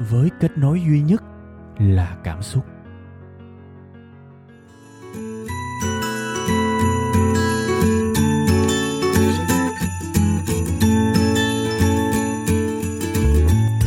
với kết nối duy nhất là cảm xúc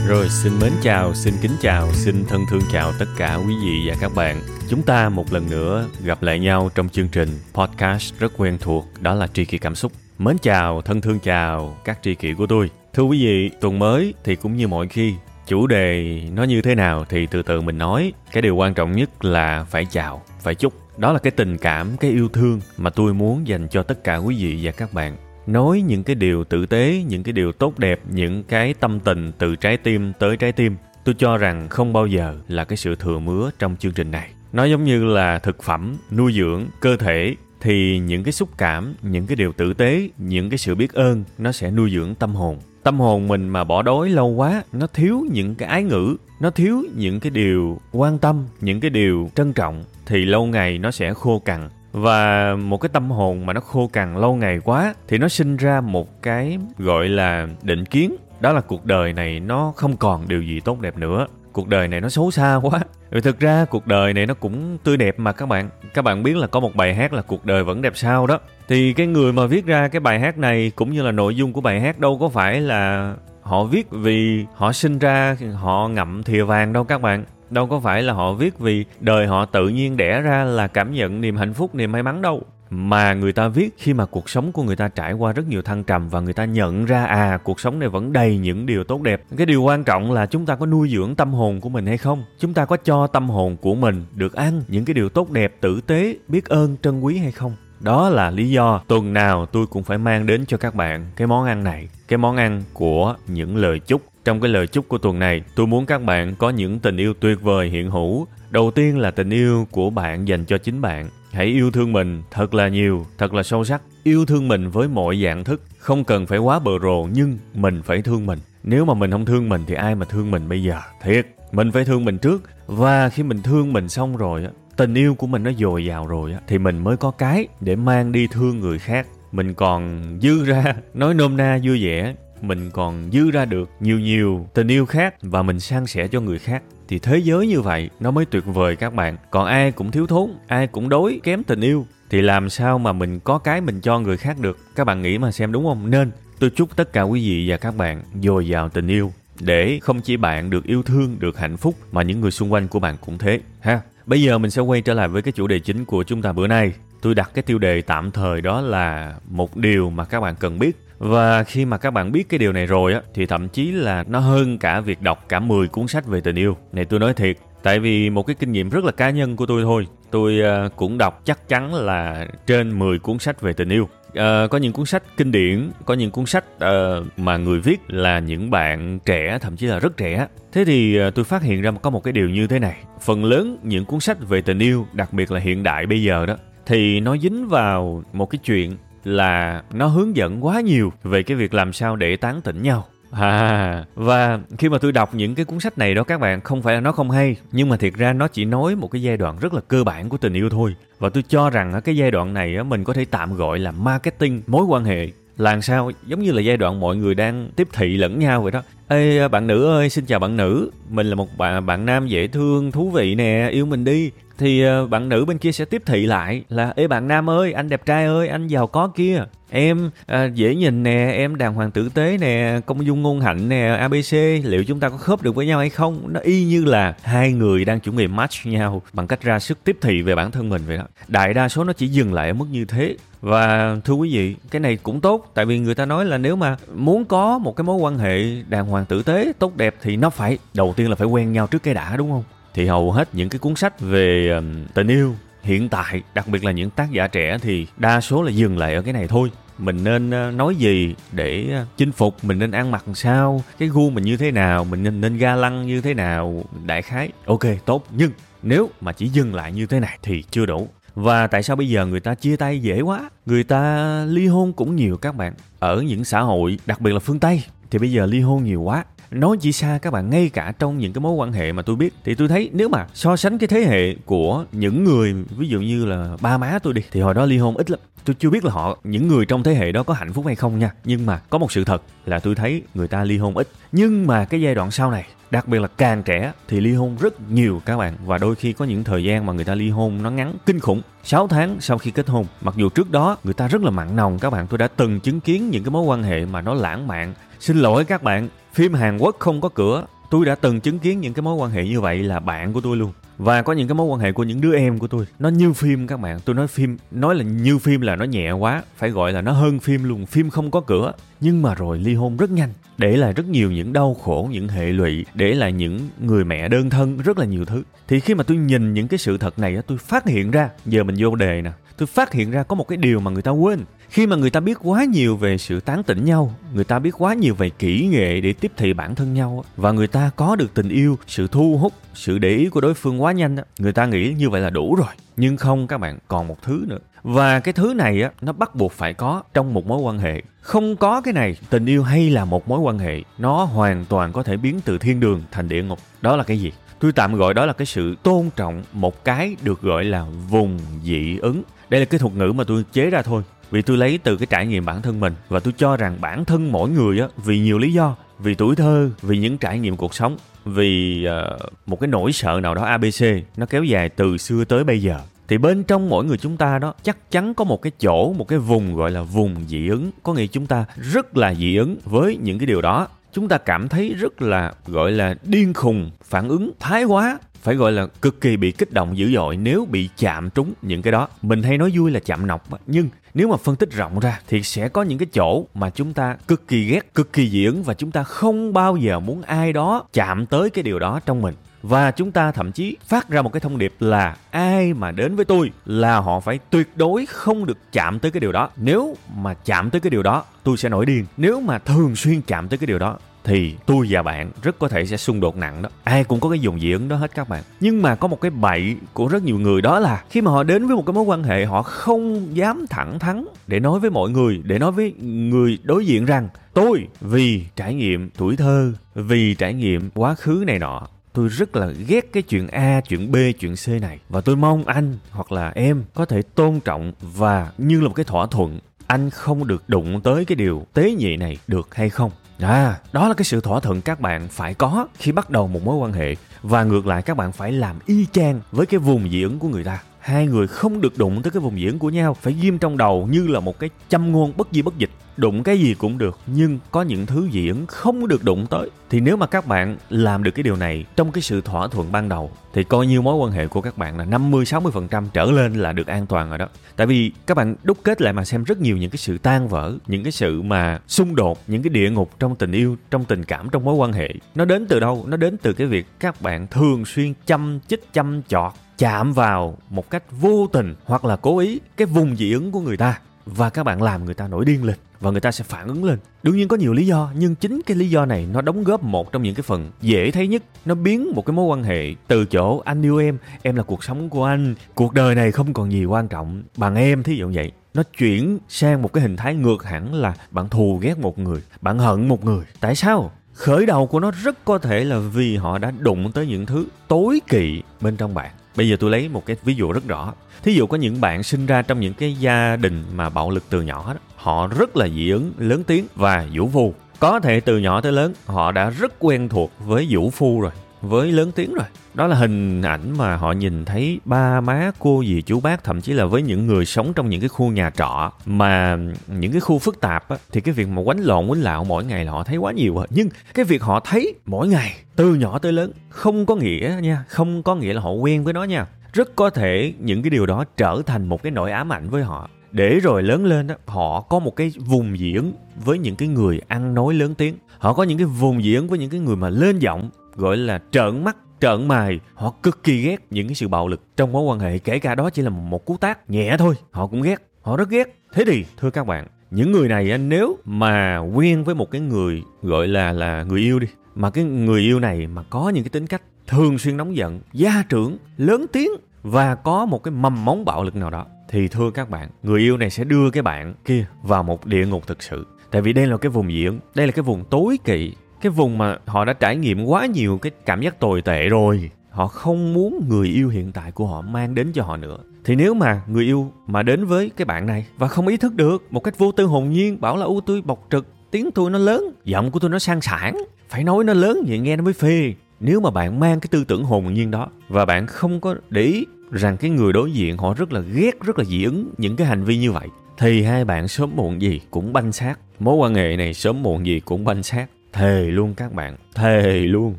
Rồi xin mến chào, xin kính chào, xin thân thương chào tất cả quý vị và các bạn. Chúng ta một lần nữa gặp lại nhau trong chương trình podcast rất quen thuộc đó là tri kỷ cảm xúc. Mến chào, thân thương chào các tri kỷ của tôi. Thưa quý vị, tuần mới thì cũng như mọi khi, chủ đề nó như thế nào thì từ từ mình nói. Cái điều quan trọng nhất là phải chào, phải chúc. Đó là cái tình cảm, cái yêu thương mà tôi muốn dành cho tất cả quý vị và các bạn nói những cái điều tử tế những cái điều tốt đẹp những cái tâm tình từ trái tim tới trái tim tôi cho rằng không bao giờ là cái sự thừa mứa trong chương trình này nó giống như là thực phẩm nuôi dưỡng cơ thể thì những cái xúc cảm những cái điều tử tế những cái sự biết ơn nó sẽ nuôi dưỡng tâm hồn tâm hồn mình mà bỏ đói lâu quá, nó thiếu những cái ái ngữ, nó thiếu những cái điều quan tâm, những cái điều trân trọng, thì lâu ngày nó sẽ khô cằn. Và một cái tâm hồn mà nó khô cằn lâu ngày quá, thì nó sinh ra một cái gọi là định kiến. Đó là cuộc đời này nó không còn điều gì tốt đẹp nữa. Cuộc đời này nó xấu xa quá vì thực ra cuộc đời này nó cũng tươi đẹp mà các bạn. Các bạn biết là có một bài hát là cuộc đời vẫn đẹp sao đó. Thì cái người mà viết ra cái bài hát này cũng như là nội dung của bài hát đâu có phải là họ viết vì họ sinh ra, họ ngậm thìa vàng đâu các bạn. Đâu có phải là họ viết vì đời họ tự nhiên đẻ ra là cảm nhận niềm hạnh phúc, niềm may mắn đâu mà người ta viết khi mà cuộc sống của người ta trải qua rất nhiều thăng trầm và người ta nhận ra à cuộc sống này vẫn đầy những điều tốt đẹp cái điều quan trọng là chúng ta có nuôi dưỡng tâm hồn của mình hay không chúng ta có cho tâm hồn của mình được ăn những cái điều tốt đẹp tử tế biết ơn trân quý hay không đó là lý do tuần nào tôi cũng phải mang đến cho các bạn cái món ăn này cái món ăn của những lời chúc trong cái lời chúc của tuần này, tôi muốn các bạn có những tình yêu tuyệt vời hiện hữu. Đầu tiên là tình yêu của bạn dành cho chính bạn. Hãy yêu thương mình thật là nhiều, thật là sâu sắc. Yêu thương mình với mọi dạng thức. Không cần phải quá bờ rồ nhưng mình phải thương mình. Nếu mà mình không thương mình thì ai mà thương mình bây giờ? Thiệt, mình phải thương mình trước. Và khi mình thương mình xong rồi, tình yêu của mình nó dồi dào rồi thì mình mới có cái để mang đi thương người khác mình còn dư ra nói nôm na vui vẻ mình còn dư ra được nhiều nhiều tình yêu khác và mình san sẻ cho người khác thì thế giới như vậy, nó mới tuyệt vời các bạn. Còn ai cũng thiếu thốn, ai cũng đối kém tình yêu. Thì làm sao mà mình có cái mình cho người khác được? Các bạn nghĩ mà xem đúng không? Nên, tôi chúc tất cả quý vị và các bạn dồi dào tình yêu, để không chỉ bạn được yêu thương, được hạnh phúc, mà những người xung quanh của bạn cũng thế, ha? Bây giờ mình sẽ quay trở lại với cái chủ đề chính của chúng ta bữa nay. Tôi đặt cái tiêu đề tạm thời đó là một điều mà các bạn cần biết và khi mà các bạn biết cái điều này rồi á thì thậm chí là nó hơn cả việc đọc cả 10 cuốn sách về tình yêu. Này tôi nói thiệt, tại vì một cái kinh nghiệm rất là cá nhân của tôi thôi. Tôi uh, cũng đọc chắc chắn là trên 10 cuốn sách về tình yêu. Uh, có những cuốn sách kinh điển, có những cuốn sách uh, mà người viết là những bạn trẻ, thậm chí là rất trẻ. Thế thì uh, tôi phát hiện ra có một cái điều như thế này. Phần lớn những cuốn sách về tình yêu, đặc biệt là hiện đại bây giờ đó, thì nó dính vào một cái chuyện là nó hướng dẫn quá nhiều về cái việc làm sao để tán tỉnh nhau. À, và khi mà tôi đọc những cái cuốn sách này đó các bạn không phải là nó không hay nhưng mà thiệt ra nó chỉ nói một cái giai đoạn rất là cơ bản của tình yêu thôi. Và tôi cho rằng cái giai đoạn này mình có thể tạm gọi là marketing mối quan hệ. Làm sao? Giống như là giai đoạn mọi người đang tiếp thị lẫn nhau vậy đó. Ê bạn nữ ơi xin chào bạn nữ. Mình là một bạn bạn nam dễ thương thú vị nè yêu mình đi thì ờ, bạn nữ bên kia sẽ tiếp thị lại là ê bạn nam ơi anh đẹp trai ơi anh giàu có kia. Em à, dễ nhìn nè em đàng hoàng tử tế nè công dung ngôn hạnh nè abc liệu chúng ta có khớp được với nhau hay không? Nó y như là hai người đang chuẩn bị match nhau bằng cách ra sức tiếp thị về bản thân mình vậy đó. Đại đa số nó chỉ dừng lại ở mức như thế. Và thưa quý vị cái này cũng tốt tại vì người ta nói là nếu mà muốn có một cái mối quan hệ đàng hoàng tử tế tốt đẹp thì nó phải đầu tiên là phải quen nhau trước cái đã đúng không? Thì hầu hết những cái cuốn sách về tình yêu hiện tại, đặc biệt là những tác giả trẻ thì đa số là dừng lại ở cái này thôi. Mình nên nói gì để chinh phục, mình nên ăn mặc sao, cái gu mình như thế nào, mình nên nên ga lăng như thế nào, đại khái. Ok, tốt. Nhưng nếu mà chỉ dừng lại như thế này thì chưa đủ. Và tại sao bây giờ người ta chia tay dễ quá? Người ta ly hôn cũng nhiều các bạn. Ở những xã hội, đặc biệt là phương tây, thì bây giờ ly hôn nhiều quá nói chỉ xa các bạn, ngay cả trong những cái mối quan hệ mà tôi biết, thì tôi thấy nếu mà so sánh cái thế hệ của những người, ví dụ như là ba má tôi đi, thì hồi đó ly hôn ít lắm. Tôi chưa biết là họ, những người trong thế hệ đó có hạnh phúc hay không nha. Nhưng mà có một sự thật là tôi thấy người ta ly hôn ít. Nhưng mà cái giai đoạn sau này, đặc biệt là càng trẻ, thì ly hôn rất nhiều các bạn. Và đôi khi có những thời gian mà người ta ly hôn nó ngắn, kinh khủng. 6 tháng sau khi kết hôn, mặc dù trước đó người ta rất là mặn nồng các bạn, tôi đã từng chứng kiến những cái mối quan hệ mà nó lãng mạn. Xin lỗi các bạn phim hàn quốc không có cửa. Tôi đã từng chứng kiến những cái mối quan hệ như vậy là bạn của tôi luôn. Và có những cái mối quan hệ của những đứa em của tôi. Nó như phim các bạn. Tôi nói phim, nói là như phim là nó nhẹ quá. Phải gọi là nó hơn phim luôn. Phim không có cửa. Nhưng mà rồi ly hôn rất nhanh. Để lại rất nhiều những đau khổ, những hệ lụy. Để lại những người mẹ đơn thân, rất là nhiều thứ. Thì khi mà tôi nhìn những cái sự thật này tôi phát hiện ra. Giờ mình vô đề nè tôi phát hiện ra có một cái điều mà người ta quên. Khi mà người ta biết quá nhiều về sự tán tỉnh nhau, người ta biết quá nhiều về kỹ nghệ để tiếp thị bản thân nhau và người ta có được tình yêu, sự thu hút, sự để ý của đối phương quá nhanh người ta nghĩ như vậy là đủ rồi. Nhưng không, các bạn, còn một thứ nữa. Và cái thứ này á, nó bắt buộc phải có trong một mối quan hệ. Không có cái này, tình yêu hay là một mối quan hệ, nó hoàn toàn có thể biến từ thiên đường thành địa ngục. Đó là cái gì? Tôi tạm gọi đó là cái sự tôn trọng một cái được gọi là vùng dị ứng. Đây là cái thuật ngữ mà tôi chế ra thôi vì tôi lấy từ cái trải nghiệm bản thân mình và tôi cho rằng bản thân mỗi người á vì nhiều lý do vì tuổi thơ vì những trải nghiệm cuộc sống vì uh, một cái nỗi sợ nào đó abc nó kéo dài từ xưa tới bây giờ. Thì bên trong mỗi người chúng ta đó chắc chắn có một cái chỗ một cái vùng gọi là vùng dị ứng. Có nghĩa chúng ta rất là dị ứng với những cái điều đó chúng ta cảm thấy rất là, gọi là, điên khùng, phản ứng, thái quá. Phải gọi là cực kỳ bị kích động dữ dội nếu bị chạm trúng những cái đó. Mình hay nói vui là chạm nọc nhưng nếu mà phân tích rộng ra thì sẽ có những cái chỗ mà chúng ta cực kỳ ghét, cực kỳ dị ứng và chúng ta không bao giờ muốn ai đó chạm tới cái điều đó trong mình và chúng ta thậm chí phát ra một cái thông điệp là ai mà đến với tôi là họ phải tuyệt đối không được chạm tới cái điều đó. Nếu mà chạm tới cái điều đó, tôi sẽ nổi điên. Nếu mà thường xuyên chạm tới cái điều đó, thì tôi và bạn rất có thể sẽ xung đột nặng đó. Ai cũng có cái dùng dị ứng đó hết các bạn. Nhưng mà có một cái bậy của rất nhiều người đó là khi mà họ đến với một cái mối quan hệ, họ không dám thẳng thắn để nói với mọi người, để nói với người đối diện rằng, tôi vì trải nghiệm tuổi thơ, vì trải nghiệm quá khứ này nọ tôi rất là ghét cái chuyện A, chuyện B, chuyện C này. Và tôi mong anh hoặc là em có thể tôn trọng và như là một cái thỏa thuận anh không được đụng tới cái điều tế nhị này được hay không. À, đó là cái sự thỏa thuận các bạn phải có khi bắt đầu một mối quan hệ. Và ngược lại các bạn phải làm y chang với cái vùng dị ứng của người ta. Hai người không được đụng tới cái vùng dị ứng của nhau, phải ghim trong đầu như là một cái châm ngôn bất di bất dịch đụng cái gì cũng được nhưng có những thứ dị ứng không được đụng tới thì nếu mà các bạn làm được cái điều này trong cái sự thỏa thuận ban đầu thì coi như mối quan hệ của các bạn là 50 60% trở lên là được an toàn rồi đó. Tại vì các bạn đúc kết lại mà xem rất nhiều những cái sự tan vỡ, những cái sự mà xung đột, những cái địa ngục trong tình yêu, trong tình cảm trong mối quan hệ. Nó đến từ đâu? Nó đến từ cái việc các bạn thường xuyên chăm chích chăm chọt chạm vào một cách vô tình hoặc là cố ý cái vùng dị ứng của người ta và các bạn làm người ta nổi điên lên và người ta sẽ phản ứng lên. Đương nhiên có nhiều lý do, nhưng chính cái lý do này nó đóng góp một trong những cái phần dễ thấy nhất. Nó biến một cái mối quan hệ từ chỗ anh yêu em, em là cuộc sống của anh, cuộc đời này không còn gì quan trọng bằng em, thí dụ vậy. Nó chuyển sang một cái hình thái ngược hẳn là bạn thù ghét một người, bạn hận một người. Tại sao? Khởi đầu của nó rất có thể là vì họ đã đụng tới những thứ tối kỵ bên trong bạn. Bây giờ tôi lấy một cái ví dụ rất rõ. Thí dụ có những bạn sinh ra trong những cái gia đình mà bạo lực từ nhỏ đó, họ rất là dị ứng, lớn tiếng và vũ phu. Có thể từ nhỏ tới lớn họ đã rất quen thuộc với vũ phu rồi, với lớn tiếng rồi. Đó là hình ảnh mà họ nhìn thấy ba má cô dì chú bác thậm chí là với những người sống trong những cái khu nhà trọ mà những cái khu phức tạp á, thì cái việc mà quánh lộn quánh lạo mỗi ngày là họ thấy quá nhiều à. Nhưng cái việc họ thấy mỗi ngày từ nhỏ tới lớn không có nghĩa nha, không có nghĩa là họ quen với nó nha rất có thể những cái điều đó trở thành một cái nỗi ám ảnh với họ để rồi lớn lên đó, họ có một cái vùng diễn với những cái người ăn nói lớn tiếng. Họ có những cái vùng diễn với những cái người mà lên giọng gọi là trợn mắt trợn mài. Họ cực kỳ ghét những cái sự bạo lực trong mối quan hệ kể cả đó chỉ là một cú tác nhẹ thôi. Họ cũng ghét họ rất ghét. Thế thì thưa các bạn những người này nếu mà quen với một cái người gọi là là người yêu đi mà cái người yêu này mà có những cái tính cách thường xuyên nóng giận gia trưởng lớn tiếng và có một cái mầm móng bạo lực nào đó, thì thưa các bạn, người yêu này sẽ đưa cái bạn kia vào một địa ngục thực sự. Tại vì đây là cái vùng diễn, đây là cái vùng tối kỵ, cái vùng mà họ đã trải nghiệm quá nhiều cái cảm giác tồi tệ rồi. Họ không muốn người yêu hiện tại của họ mang đến cho họ nữa. Thì nếu mà người yêu mà đến với cái bạn này và không ý thức được một cách vô tư hồn nhiên, bảo là u tôi bộc trực, tiếng tôi nó lớn, giọng của tôi nó sang sảng, phải nói nó lớn vậy nghe nó mới phê. Nếu mà bạn mang cái tư tưởng hồn nhiên đó và bạn không có để ý rằng cái người đối diện họ rất là ghét, rất là dị ứng những cái hành vi như vậy. Thì hai bạn sớm muộn gì cũng banh xác. Mối quan hệ này sớm muộn gì cũng banh xác. Thề luôn các bạn, thề luôn.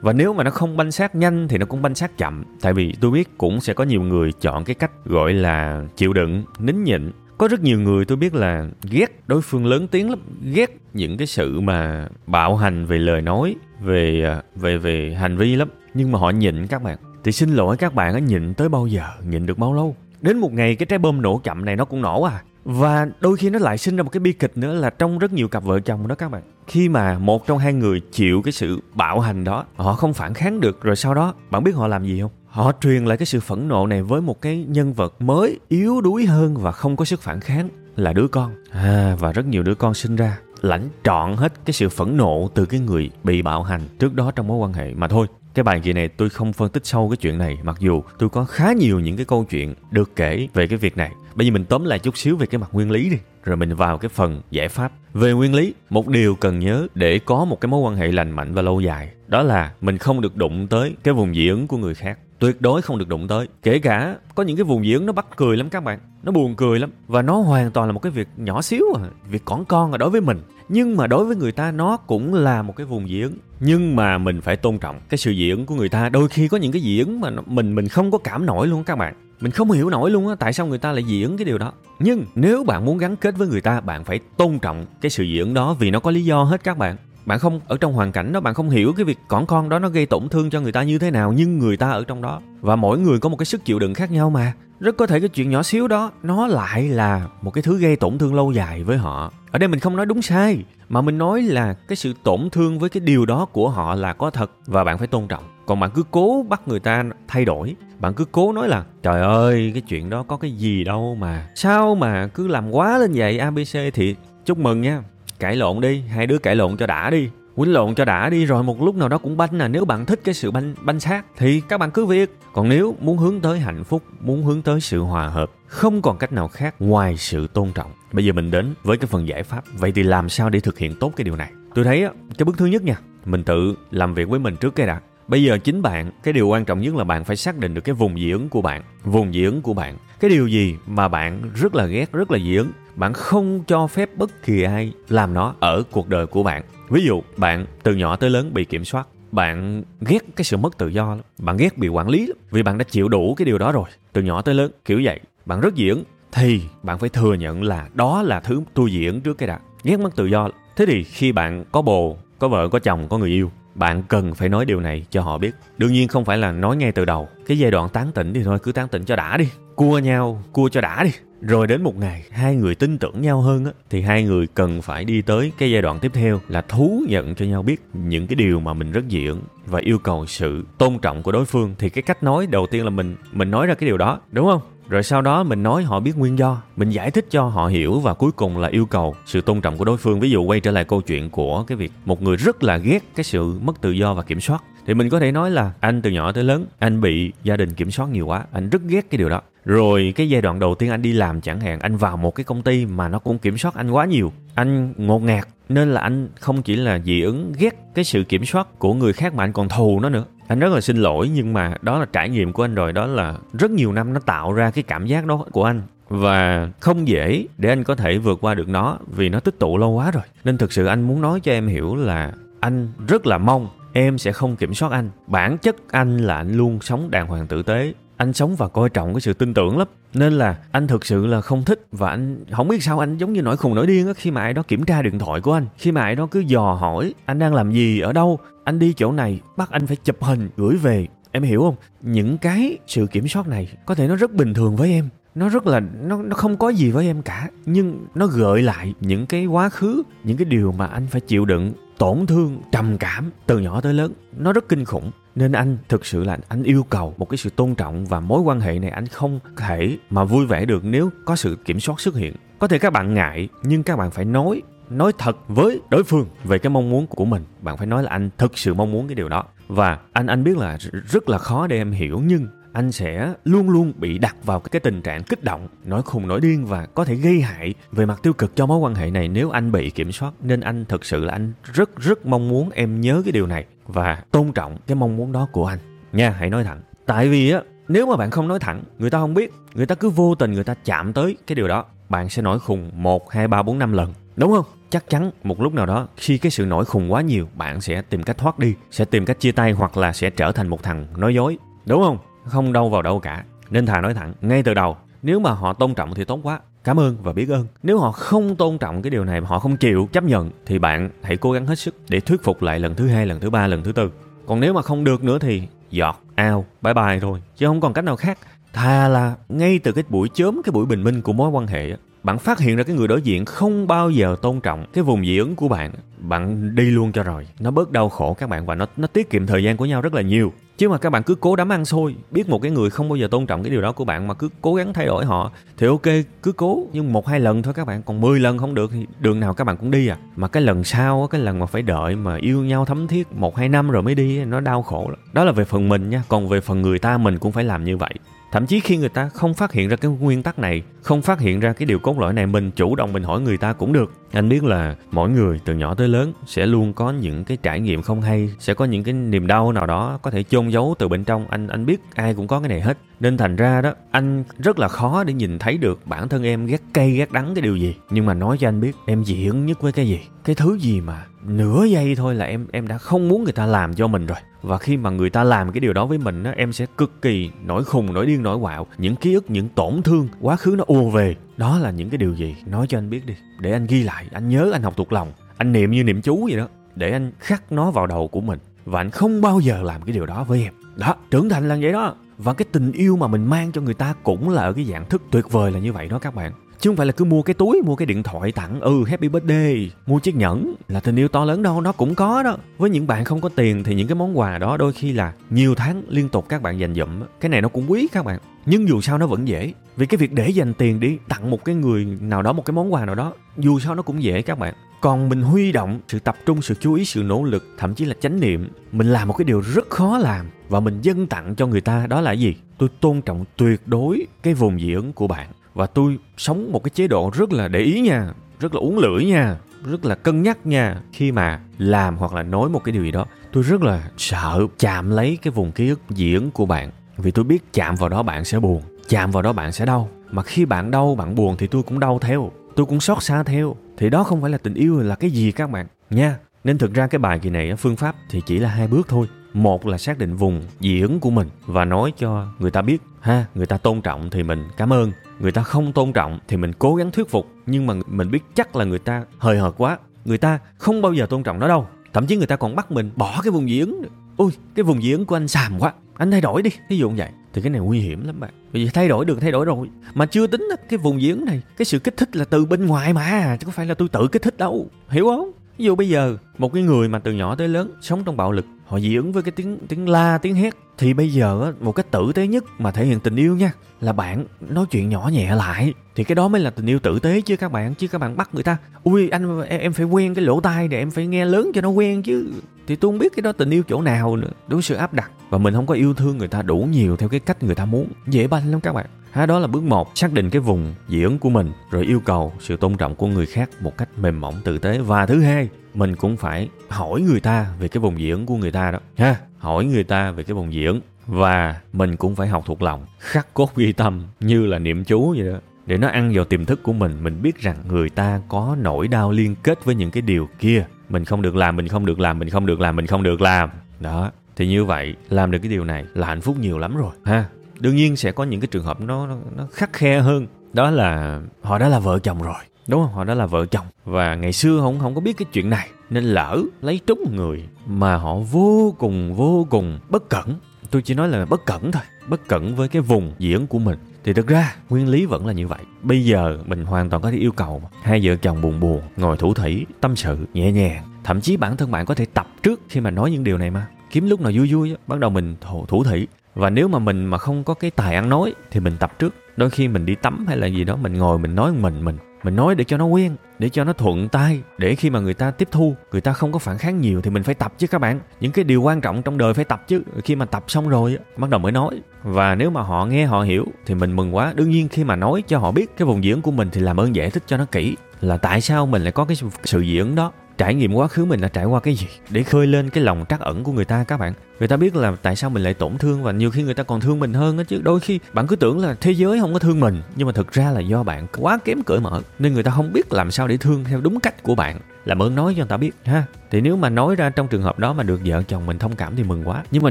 Và nếu mà nó không banh xác nhanh thì nó cũng banh xác chậm. Tại vì tôi biết cũng sẽ có nhiều người chọn cái cách gọi là chịu đựng, nín nhịn. Có rất nhiều người tôi biết là ghét đối phương lớn tiếng lắm, ghét những cái sự mà bạo hành về lời nói, về à, về về hành vi lắm. Nhưng mà họ nhịn các bạn thì xin lỗi các bạn á nhịn tới bao giờ, nhịn được bao lâu. Đến một ngày cái trái bom nổ chậm này nó cũng nổ à. Và đôi khi nó lại sinh ra một cái bi kịch nữa là trong rất nhiều cặp vợ chồng đó các bạn. Khi mà một trong hai người chịu cái sự bạo hành đó, họ không phản kháng được rồi sau đó, bạn biết họ làm gì không? Họ truyền lại cái sự phẫn nộ này với một cái nhân vật mới, yếu đuối hơn và không có sức phản kháng, là đứa con. À và rất nhiều đứa con sinh ra, lãnh trọn hết cái sự phẫn nộ từ cái người bị bạo hành trước đó trong mối quan hệ mà thôi cái bài kỳ này tôi không phân tích sâu cái chuyện này, mặc dù tôi có khá nhiều những cái câu chuyện được kể về cái việc này. Bây giờ mình tóm lại chút xíu về cái mặt nguyên lý đi, rồi mình vào cái phần giải pháp. Về nguyên lý, một điều cần nhớ để có một cái mối quan hệ lành mạnh và lâu dài, đó là mình không được đụng tới cái vùng dị ứng của người khác tuyệt đối không được đụng tới. Kể cả có những cái vùng dị ứng nó bắt cười lắm các bạn, nó buồn cười lắm. Và nó hoàn toàn là một cái việc nhỏ xíu à việc còn con là đối với mình. Nhưng mà đối với người ta nó cũng là một cái vùng dị ứng nhưng mà mình phải tôn trọng cái sự dị ứng của người ta. Đôi khi có những cái dị ứng mà mình mình không có cảm nổi luôn các bạn. Mình không hiểu nổi luôn á, tại sao người ta lại dị ứng cái điều đó. Nhưng nếu bạn muốn gắn kết với người ta, bạn phải tôn trọng cái sự dị ứng đó vì nó có lý do hết các bạn bạn không, ở trong hoàn cảnh đó bạn không hiểu cái việc cỏn con đó nó gây tổn thương cho người ta như thế nào, nhưng người ta ở trong đó. Và mỗi người có một cái sức chịu đựng khác nhau mà. Rất có thể cái chuyện nhỏ xíu đó, nó lại là một cái thứ gây tổn thương lâu dài với họ. Ở đây mình không nói đúng sai, mà mình nói là cái sự tổn thương với cái điều đó của họ là có thật và bạn phải tôn trọng. Còn bạn cứ cố bắt người ta thay đổi. Bạn cứ cố nói là, trời ơi, cái chuyện đó có cái gì đâu mà, sao mà cứ làm quá lên vậy abc thì chúc mừng nha cãi lộn đi, hai đứa cãi lộn cho đã đi. Quýnh lộn cho đã đi rồi một lúc nào đó cũng banh à nếu bạn thích cái sự banh banh xác thì các bạn cứ việc. Còn nếu muốn hướng tới hạnh phúc, muốn hướng tới sự hòa hợp, không còn cách nào khác ngoài sự tôn trọng. Bây giờ mình đến với cái phần giải pháp. Vậy thì làm sao để thực hiện tốt cái điều này? Tôi thấy cái bước thứ nhất nha, mình tự làm việc với mình trước cái đã. Bây giờ chính bạn, cái điều quan trọng nhất là bạn phải xác định được cái vùng dị ứng của bạn. Vùng dị ứng của bạn, cái điều gì mà bạn rất là ghét, rất là dị ứng? Bạn không cho phép bất kỳ ai làm nó ở cuộc đời của bạn. Ví dụ, bạn từ nhỏ tới lớn bị kiểm soát. Bạn ghét cái sự mất tự do lắm. Bạn ghét bị quản lý lắm, vì bạn đã chịu đủ cái điều đó rồi. Từ nhỏ tới lớn, kiểu vậy. Bạn rất diễn, thì bạn phải thừa nhận là đó là thứ tôi diễn trước cái đã. Ghét mất tự do thế thì khi bạn có bồ, có vợ, có chồng, có người yêu bạn cần phải nói điều này cho họ biết. Đương nhiên không phải là nói ngay từ đầu. Cái giai đoạn tán tỉnh thì thôi, cứ tán tỉnh cho đã đi. Cua nhau, cua cho đã đi. Rồi đến một ngày, hai người tin tưởng nhau hơn á, thì hai người cần phải đi tới cái giai đoạn tiếp theo là thú nhận cho nhau biết những cái điều mà mình rất dị ứng và yêu cầu sự tôn trọng của đối phương. Thì cái cách nói đầu tiên là mình mình nói ra cái điều đó, đúng không? Rồi sau đó mình nói họ biết nguyên do, mình giải thích cho họ hiểu và cuối cùng là yêu cầu sự tôn trọng của đối phương. Ví dụ quay trở lại câu chuyện của cái việc một người rất là ghét cái sự mất tự do và kiểm soát. Thì mình có thể nói là anh từ nhỏ tới lớn, anh bị gia đình kiểm soát nhiều quá, anh rất ghét cái điều đó. Rồi cái giai đoạn đầu tiên anh đi làm chẳng hạn, anh vào một cái công ty mà nó cũng kiểm soát anh quá nhiều. Anh ngột ngạt, nên là anh không chỉ là dị ứng ghét cái sự kiểm soát của người khác mà anh còn thù nó nữa anh rất là xin lỗi, nhưng mà đó là trải nghiệm của anh rồi. Đó là rất nhiều năm nó tạo ra cái cảm giác đó của anh. Và không dễ để anh có thể vượt qua được nó, vì nó tích tụ lâu quá rồi. Nên thực sự anh muốn nói cho em hiểu là anh rất là mong em sẽ không kiểm soát anh. Bản chất anh là anh luôn sống đàng hoàng tử tế. Anh sống và coi trọng cái sự tin tưởng lắm. Nên là anh thực sự là không thích và anh không biết sao anh giống như nổi khùng nổi điên á, khi mà ai đó kiểm tra điện thoại của anh, khi mà ai đó cứ dò hỏi anh đang làm gì, ở đâu anh đi chỗ này, bắt anh phải chụp hình, gửi về. Em hiểu không? Những cái sự kiểm soát này có thể nó rất bình thường với em. Nó rất là, nó nó không có gì với em cả. Nhưng nó gợi lại những cái quá khứ, những cái điều mà anh phải chịu đựng, tổn thương, trầm cảm từ nhỏ tới lớn. Nó rất kinh khủng. Nên anh thực sự là anh yêu cầu một cái sự tôn trọng và mối quan hệ này anh không thể mà vui vẻ được nếu có sự kiểm soát xuất hiện. Có thể các bạn ngại, nhưng các bạn phải nói nói thật với đối phương về cái mong muốn của mình. Bạn phải nói là anh thực sự mong muốn cái điều đó. Và anh anh biết là rất là khó để em hiểu, nhưng anh sẽ luôn luôn bị đặt vào cái tình trạng kích động, nói khùng nói điên và có thể gây hại về mặt tiêu cực cho mối quan hệ này nếu anh bị kiểm soát. Nên anh thực sự là anh rất rất mong muốn em nhớ cái điều này và tôn trọng cái mong muốn đó của anh. Nha, hãy nói thẳng. Tại vì á, nếu mà bạn không nói thẳng, người ta không biết. Người ta cứ vô tình người ta chạm tới cái điều đó. Bạn sẽ nổi khùng một, hai, ba, bốn, năm lần đúng không? Chắc chắn một lúc nào đó, khi cái sự nổi khùng quá nhiều, bạn sẽ tìm cách thoát đi, sẽ tìm cách chia tay hoặc là sẽ trở thành một thằng nói dối. Đúng không? Không đâu vào đâu cả. Nên thà nói thẳng, ngay từ đầu, nếu mà họ tôn trọng thì tốt quá. Cảm ơn và biết ơn. Nếu họ không tôn trọng cái điều này, họ không chịu chấp nhận, thì bạn hãy cố gắng hết sức để thuyết phục lại lần thứ hai, lần thứ ba, lần thứ tư. Còn nếu mà không được nữa thì giọt ao, bye bye thôi. Chứ không còn cách nào khác. Thà là ngay từ cái buổi chớm, cái buổi bình minh của mối quan hệ bạn phát hiện ra cái người đối diện không bao giờ tôn trọng cái vùng dị ứng của bạn. Bạn đi luôn cho rồi. Nó bớt đau khổ các bạn và nó nó tiết kiệm thời gian của nhau rất là nhiều. Chứ mà các bạn cứ cố đắm ăn xôi biết một cái người không bao giờ tôn trọng cái điều đó của bạn mà cứ cố gắng thay đổi họ, thì ok, cứ cố. Nhưng một hai lần thôi các bạn. Còn 10 lần không được thì đường nào các bạn cũng đi à. Mà cái lần sau cái lần mà phải đợi mà yêu nhau thấm thiết một hai năm rồi mới đi nó đau khổ lắm. Đó là về phần mình nha. Còn về phần người ta, mình cũng phải làm như vậy thậm chí khi người ta không phát hiện ra cái nguyên tắc này, không phát hiện ra cái điều cốt lõi này, mình chủ động mình hỏi người ta cũng được. Anh biết là mỗi người từ nhỏ tới lớn sẽ luôn có những cái trải nghiệm không hay, sẽ có những cái niềm đau nào đó có thể chôn giấu từ bên trong. Anh anh biết ai cũng có cái này hết. Nên thành ra đó, anh rất là khó để nhìn thấy được bản thân em ghét cay, ghét đắng cái điều gì. Nhưng mà nói cho anh biết, em dị ứng nhất với cái gì? Cái thứ gì mà nửa giây thôi là em em đã không muốn người ta làm cho mình rồi và khi mà người ta làm cái điều đó với mình á, em sẽ cực kỳ nổi khùng, nổi điên, nổi quạo. Những ký ức, những tổn thương, quá khứ nó ùa về. Đó là những cái điều gì? Nói cho anh biết đi. Để anh ghi lại. Anh nhớ anh học thuộc lòng. Anh niệm như niệm chú vậy đó. Để anh khắc nó vào đầu của mình. Và anh không bao giờ làm cái điều đó với em. Đó, trưởng thành là vậy đó. Và cái tình yêu mà mình mang cho người ta cũng là ở cái dạng thức tuyệt vời là như vậy đó các bạn chứ không phải là cứ mua cái túi, mua cái điện thoại tặng ừ happy birthday, mua chiếc nhẫn là tình yêu to lớn đâu, nó cũng có đó. Với những bạn không có tiền thì những cái món quà đó đôi khi là nhiều tháng liên tục các bạn dành dụm cái này nó cũng quý các bạn, nhưng dù sao nó vẫn dễ. Vì cái việc để dành tiền đi, tặng một cái người nào đó một cái món quà nào đó, dù sao nó cũng dễ các bạn. Còn mình huy động sự tập trung, sự chú ý, sự nỗ lực, thậm chí là chánh niệm, mình làm một cái điều rất khó làm và mình dâng tặng cho người ta đó là gì? Tôi tôn trọng tuyệt đối cái vùng dị ứng của bạn và tôi sống một cái chế độ rất là để ý nha, rất là uống lưỡi nha, rất là cân nhắc nha. Khi mà làm hoặc là nói một cái điều gì đó, tôi rất là sợ chạm lấy cái vùng ký ức dị ứng của bạn. Vì tôi biết chạm vào đó bạn sẽ buồn, chạm vào đó bạn sẽ đau. Mà khi bạn đau, bạn buồn thì tôi cũng đau theo, tôi cũng xót xa theo. Thì đó không phải là tình yêu là cái gì các bạn, nha. Nên thực ra cái bài kỳ này phương pháp thì chỉ là hai bước thôi. Một là xác định vùng dị ứng của mình và nói cho người ta biết ha, người ta tôn trọng thì mình cảm ơn. Người ta không tôn trọng thì mình cố gắng thuyết phục. Nhưng mà mình biết chắc là người ta hời hợt quá. Người ta không bao giờ tôn trọng nó đâu. Thậm chí người ta còn bắt mình bỏ cái vùng dị ứng ui cái vùng dị ứng của anh xàm quá. Anh thay đổi đi ví dụ như vậy. Thì cái này nguy hiểm lắm bạn. Bởi vì thay đổi được, thay đổi rồi. Mà chưa tính cái vùng dị ứng này, cái sự kích thích là từ bên ngoài mà, chứ không phải là tôi tự kích thích đâu. Hiểu không? Ví dụ bây giờ, một cái người mà từ nhỏ tới lớn, sống trong bạo lực họ dị ứng với cái tiếng tiếng la tiếng hét. Thì bây giờ một cách tử tế nhất mà thể hiện tình yêu nha là bạn nói chuyện nhỏ nhẹ lại. Thì cái đó mới là tình yêu tử tế chứ các bạn chứ các bạn bắt người ta ui anh em, em phải quen cái lỗ tai để em phải nghe lớn cho nó quen chứ. Thì tôi không biết cái đó tình yêu chỗ nào nữa đúng sự áp đặt. Và mình không có yêu thương người ta đủ nhiều theo cái cách người ta muốn. Dễ banh lắm các bạn ha đó là bước một, xác định cái vùng dị ứng của mình, rồi yêu cầu sự tôn trọng của người khác một cách mềm mỏng, tử tế. Và thứ hai, mình cũng phải hỏi người ta về cái vùng dị ứng của người ta đó. Ha, hỏi người ta về cái vùng dị ứng. Và mình cũng phải học thuộc lòng, khắc cốt ghi tâm như là niệm chú vậy đó. Để nó ăn vào tiềm thức của mình mình biết rằng người ta có nỗi đau liên kết với những cái điều kia. Mình không được làm, mình không được làm, mình không được làm, mình không được làm. Đó, thì như vậy, làm được cái điều này là hạnh phúc nhiều lắm rồi. Ha đương nhiên sẽ có những cái trường hợp nó nó, nó khắc khe hơn. Đó là họ đã là vợ chồng rồi. Đúng không họ đã là vợ chồng. Và ngày xưa không không có biết cái chuyện này nên lỡ lấy trúng người mà họ vô cùng vô cùng bất cẩn. Tôi chỉ nói là bất cẩn thôi bất cẩn với cái vùng diễn của mình. Thì thực ra nguyên lý vẫn là như vậy. Bây giờ mình hoàn toàn có thể yêu cầu hai vợ chồng buồn buồn ngồi thủ thủy tâm sự nhẹ nhàng. Thậm chí bản thân bạn có thể tập trước khi mà nói những điều này mà. Kiếm lúc nào vui vui bắt đầu mình thủ, thủ thủy và nếu mà mình mà không có cái tài ăn nói thì mình tập trước. Đôi khi mình đi tắm hay là gì đó, mình ngồi mình nói mình mình mình nói để cho nó quen, để cho nó thuận tay. Để khi mà người ta tiếp thu, người ta không có phản kháng nhiều thì mình phải tập chứ các bạn. Những cái điều quan trọng trong đời phải tập chứ. Khi mà tập xong rồi bắt đầu mới nói. Và nếu mà họ nghe, họ hiểu thì mình mừng quá. Đương nhiên khi mà nói cho họ biết cái vùng diễn của mình thì làm ơn giải thích cho nó kỹ là tại sao mình lại có cái sự diễn đó trải nghiệm quá khứ mình đã trải qua cái gì để khơi lên cái lòng trắc ẩn của người ta các bạn. Người ta biết là tại sao mình lại tổn thương và nhiều khi người ta còn thương mình hơn á chứ. Đôi khi bạn cứ tưởng là thế giới không có thương mình, nhưng mà thực ra là do bạn quá kém cởi mở, nên người ta không biết làm sao để thương theo đúng cách của bạn. Làm ơn nói cho người ta biết, ha. Thì nếu mà nói ra trong trường hợp đó mà được vợ chồng mình thông cảm thì mừng quá. Nhưng mà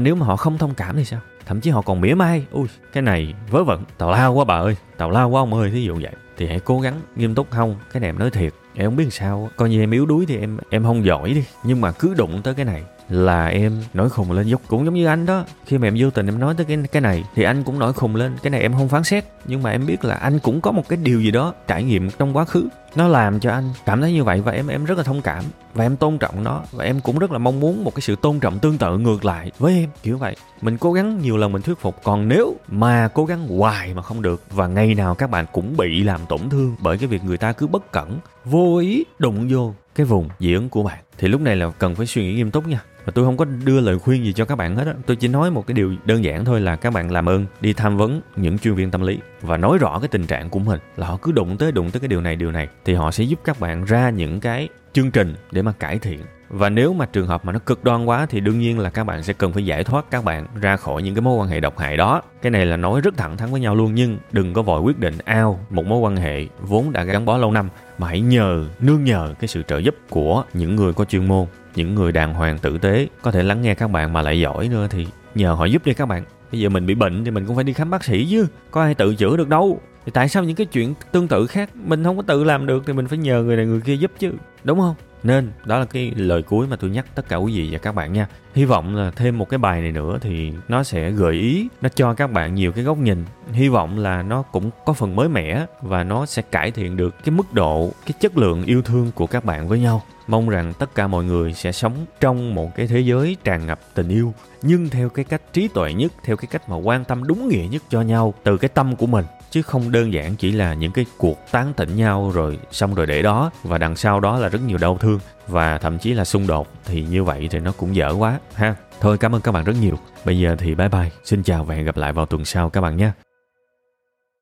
nếu mà họ không thông cảm thì sao? Thậm chí họ còn mỉa mai, ui, cái này vớ vẩn, tào lao quá bà ơi, tào lao quá ông ơi, thí dụ vậy. Thì hãy cố gắng nghiêm túc, không, cái này em nói thiệt em không biết sao coi như em yếu đuối thì em em không giỏi đi. Nhưng mà cứ đụng tới cái này là em nổi khùng lên. Dốc cũng giống như anh đó. Khi mà em vô tình em nói tới cái cái này thì anh cũng nổi khùng lên. Cái này em không phán xét. Nhưng mà em biết là anh cũng có một cái điều gì đó trải nghiệm trong quá khứ nó làm cho anh cảm thấy như vậy và em em rất là thông cảm và em tôn trọng nó và em cũng rất là mong muốn một cái sự tôn trọng tương tự ngược lại với em, kiểu vậy. Mình cố gắng nhiều lần mình thuyết phục, còn nếu mà cố gắng hoài mà không được và ngày nào các bạn cũng bị làm tổn thương bởi cái việc người ta cứ bất cẩn, vô ý đụng vô cái vùng dị ứng của bạn, thì lúc này là cần phải suy nghĩ nghiêm túc nha và tôi không có đưa lời khuyên gì cho các bạn hết á. Tôi chỉ nói một cái điều đơn giản thôi là các bạn làm ơn, đi tham vấn những chuyên viên tâm lý và nói rõ cái tình trạng của mình. Là họ cứ đụng tới đụng tới cái điều này điều này, thì họ sẽ giúp các bạn ra những cái chương trình để mà cải thiện và nếu mà trường hợp mà nó cực đoan quá thì đương nhiên là các bạn sẽ cần phải giải thoát các bạn ra khỏi những cái mối quan hệ độc hại đó. Cái này là nói rất thẳng thắn với nhau luôn, nhưng đừng có vội quyết định ao một mối quan hệ vốn đã gắn bó lâu năm. Mà hãy nhờ, nương nhờ cái sự trợ giúp của những người có chuyên môn, những người đàng hoàng tử tế. Có thể lắng nghe các bạn mà lại giỏi nữa thì nhờ họ giúp đi các bạn. Bây giờ mình bị bệnh thì mình cũng phải đi khám bác sĩ chứ. Có ai tự chữa được đâu. Thì tại sao những cái chuyện tương tự khác mình không có tự làm được thì mình phải nhờ người này người kia giúp chứ? Đúng không? Nên, đó là cái lời cuối mà tôi nhắc tất cả quý vị và các bạn nha. Hy vọng là thêm một cái bài này nữa thì nó sẽ gợi ý, nó cho các bạn nhiều cái góc nhìn. Hy vọng là nó cũng có phần mới mẻ và nó sẽ cải thiện được cái mức độ, cái chất lượng yêu thương của các bạn với nhau. Mong rằng tất cả mọi người sẽ sống trong một cái thế giới tràn ngập tình yêu, nhưng theo cái cách trí tuệ nhất, theo cái cách mà quan tâm đúng nghĩa nhất cho nhau từ cái tâm của mình chứ không đơn giản chỉ là những cái cuộc tán tỉnh nhau rồi xong rồi để đó, và đằng sau đó là rất nhiều đau thương và thậm chí là xung đột, thì như vậy thì nó cũng dở quá, ha. Thôi, cảm ơn các bạn rất nhiều. Bây giờ thì bye bye. Xin chào và hẹn gặp lại vào tuần sau các bạn nhé.